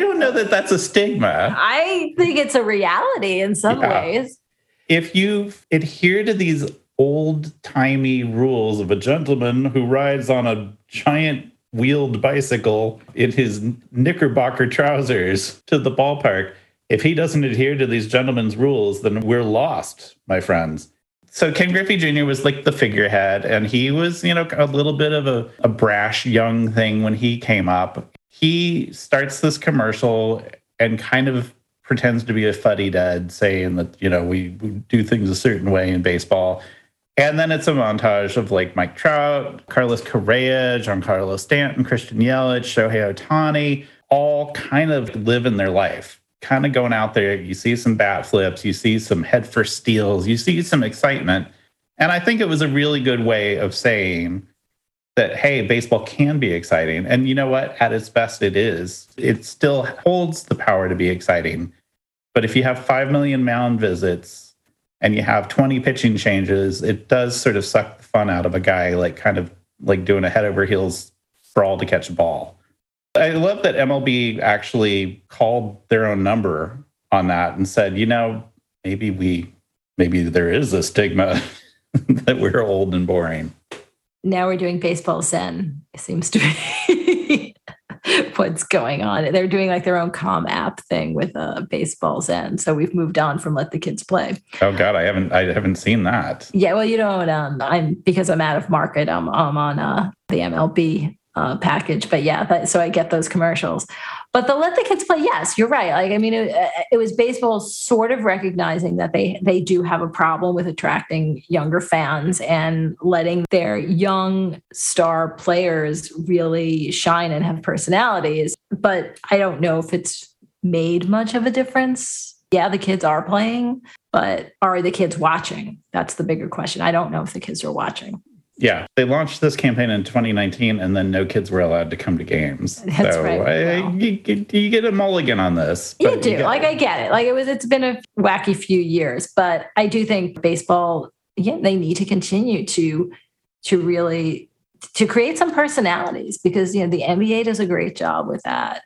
don't know that that's a stigma. I think it's a reality in some yeah. ways. If you adhere to these old timey rules of a gentleman who rides on a giant wheeled bicycle in his knickerbocker trousers to the ballpark, if he doesn't adhere to these gentlemen's rules, then we're lost, my friends. So Ken Griffey Jr. was like the figurehead, and he was, you know, a little bit of a, a brash young thing when he came up he starts this commercial and kind of pretends to be a fuddy dud, saying that, you know, we, we do things a certain way in baseball. And then it's a montage of like Mike Trout, Carlos Correa, Giancarlo Stanton, Christian Yelich, Shohei Ohtani, all kind of living their life, kind of going out there. You see some bat flips, you see some head first steals, you see some excitement. And I think it was a really good way of saying, that hey baseball can be exciting and you know what at its best it is it still holds the power to be exciting but if you have 5 million mound visits and you have 20 pitching changes it does sort of suck the fun out of a guy like kind of like doing a head over heels brawl to catch a ball. I love that mlb actually called their own number on that and said you know maybe we maybe there is a stigma that we're old and boring. Now we're doing baseball it seems to be what's going on they're doing like their own com app thing with a uh, baseball zen so we've moved on from let the kids play oh god i haven't i haven't seen that yeah well you don't um i'm because i'm out of market i'm, I'm on uh the mlb uh, package. But yeah, that, so I get those commercials. But the let the kids play, yes, you're right. Like I mean, it, uh, it, was baseball sort of recognizing that they they do have a problem with attracting younger fans and letting their young star players really shine and have personalities. But I don't know if it's made much of a difference. Yeah, the kids are playing, but are the kids watching? That's the bigger question. I don't know if the kids are watching. Yeah, they launched this campaign in 2019, and then no kids were allowed to come to games. That's so right. I, well. you, you, get a mulligan on this. You do. You like I get it. Like it was. It's been a wacky few years, but I do think baseball. Yeah, they need to continue to to really to create some personalities because you know the NBA does a great job with that.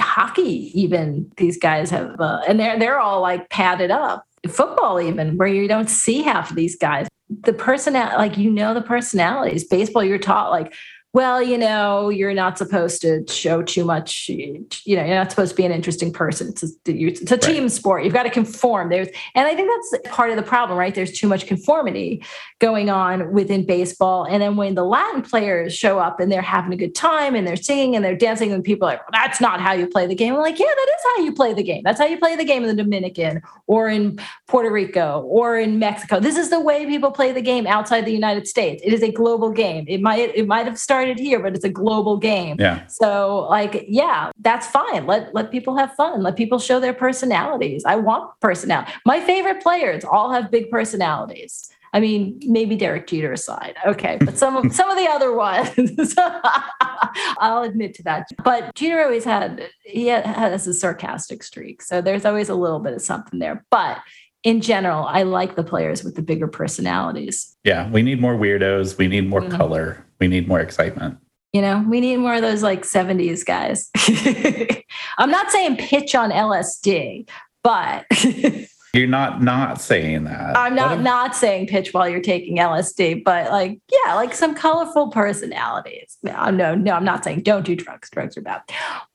Hockey, even these guys have, uh, and they're they're all like padded up football, even where you don't see half of these guys. The personality, like you know, the personalities. Baseball, you're taught like well, you know, you're not supposed to show too much. You know, you're not supposed to be an interesting person. It's a, it's a team right. sport. You've got to conform. There's, and I think that's part of the problem, right? There's too much conformity going on within baseball. And then when the Latin players show up and they're having a good time and they're singing and they're dancing, and people are like, well, that's not how you play the game. I'm like, yeah, that is how you play the game. That's how you play the game in the Dominican or in Puerto Rico or in Mexico. This is the way people play the game outside the United States. It is a global game. It might it might have started started here, but it's a global game. Yeah. So like, yeah, that's fine. Let let people have fun. Let people show their personalities. I want personality. My favorite players all have big personalities. I mean, maybe Derek Jeter aside. Okay, but some of some of the other ones, I'll admit to that. But Jeter always had he has a sarcastic streak, so there's always a little bit of something there. But in general, I like the players with the bigger personalities. Yeah, we need more weirdos. We need more mm-hmm. color we need more excitement. You know, we need more of those like 70s guys. I'm not saying pitch on LSD, but you're not not saying that. I'm not not saying pitch while you're taking LSD, but like yeah, like some colorful personalities. No, no, no, I'm not saying don't do drugs. Drugs are bad.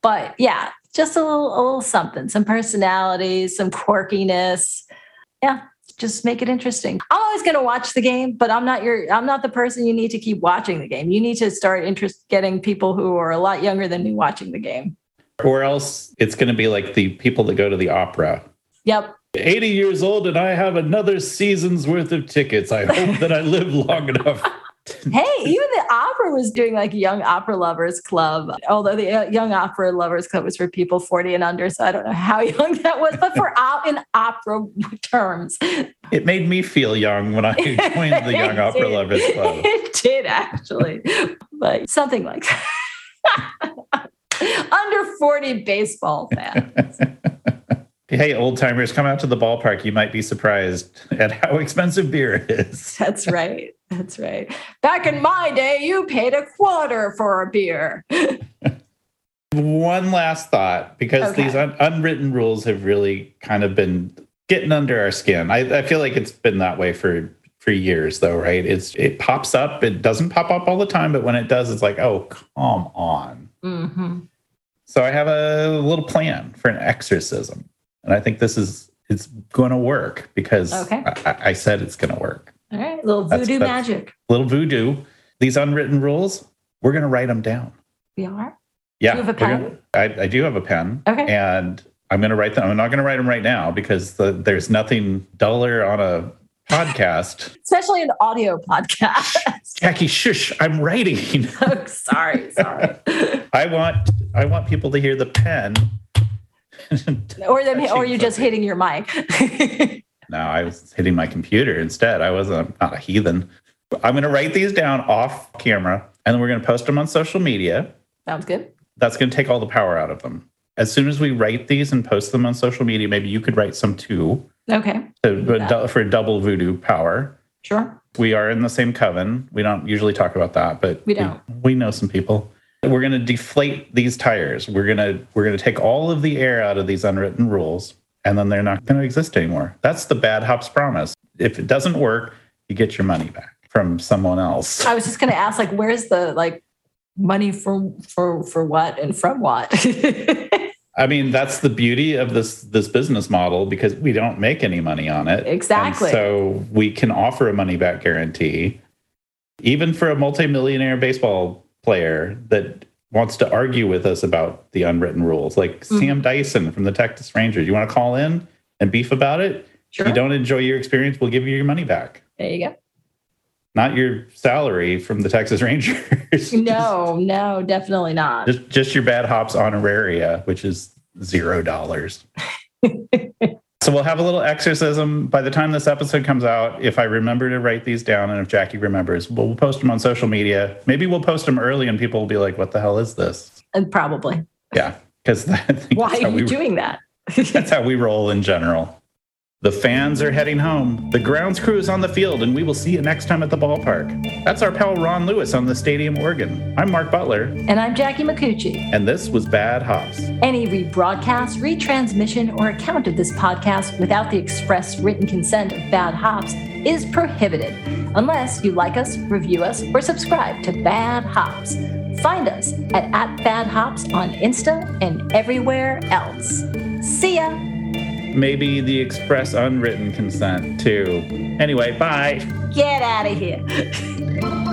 But yeah, just a little a little something, some personalities, some quirkiness. Yeah, just make it interesting. I'm always going to watch the game, but I'm not your I'm not the person you need to keep watching the game. You need to start interest getting people who are a lot younger than me watching the game. Or else it's going to be like the people that go to the opera. Yep. 80 years old and I have another season's worth of tickets. I hope that I live long enough hey, even the opera was doing like Young Opera Lovers Club, although the uh, Young Opera Lovers Club was for people 40 and under. So I don't know how young that was, but for out in opera terms. It made me feel young when I joined the Young Opera did. Lovers Club. It did actually, but something like that. under 40 baseball fans. Hey, old timers, come out to the ballpark. You might be surprised at how expensive beer is. That's right. That's right. Back in my day, you paid a quarter for a beer. One last thought, because okay. these un- unwritten rules have really kind of been getting under our skin. I, I feel like it's been that way for for years, though, right? It's it pops up. It doesn't pop up all the time, but when it does, it's like, oh, come on. Mm-hmm. So I have a little plan for an exorcism and I think this is it's going to work because okay. I, I, said it's going to work. All right, little voodoo that's, that's magic. Little voodoo. These unwritten rules, we're going to write them down. We are. Yeah. Do you have a pen? Gonna, I, I, do have a pen. Okay. And I'm going to write them. I'm not going to write them right now because the, there's nothing duller on a podcast, especially an audio podcast. Jackie, shush! I'm writing. oh, sorry, sorry. I want I want people to hear the pen or them, or you just hitting your mic. No, I was hitting my computer instead. I wasn't not a heathen. I'm going to write these down off camera, and then we're going to post them on social media. Sounds good. That's going to take all the power out of them. As soon as we write these and post them on social media, maybe you could write some too. Okay. To, for double voodoo power. Sure. We are in the same coven. We don't usually talk about that, but we don't. We, we know some people. We're going to deflate these tires. We're going to we're going to take all of the air out of these unwritten rules and then they're not going to exist anymore. That's the bad hops promise. If it doesn't work, you get your money back from someone else. I was just going to ask like where's the like money for for for what and from what? I mean, that's the beauty of this this business model because we don't make any money on it. Exactly. And so we can offer a money back guarantee even for a multimillionaire baseball player that wants to argue with us about the unwritten rules, like mm-hmm. Sam Dyson from the Texas Rangers. You want to call in and beef about it? Sure. If you don't enjoy your experience, we'll give you your money back. There you go. Not your salary from the Texas Rangers. no, no, definitely not. Just just your bad hops honoraria, which is zero dollars. So we'll have a little exorcism by the time this episode comes out. If I remember to write these down, and if Jackie remembers, we'll, post them on social media. Maybe we'll post them early, and people will be like, "What the hell is this?" And probably, yeah, because why are you we, doing that? that's how we roll in general. The fans are heading home. The grounds crew is on the field, and we will see you next time at the ballpark. That's our pal Ron Lewis on the stadium organ. I'm Mark Butler. And I'm Jackie Micucci. And this was Bad Hops. Any rebroadcast, retransmission, or account of this podcast without the express written consent of Bad Hops is prohibited unless you like us, review us, or subscribe to Bad Hops. Find us at, at Bad Hops on Insta and everywhere else. See ya! Maybe the express unwritten consent too. Anyway, bye. Get out of here.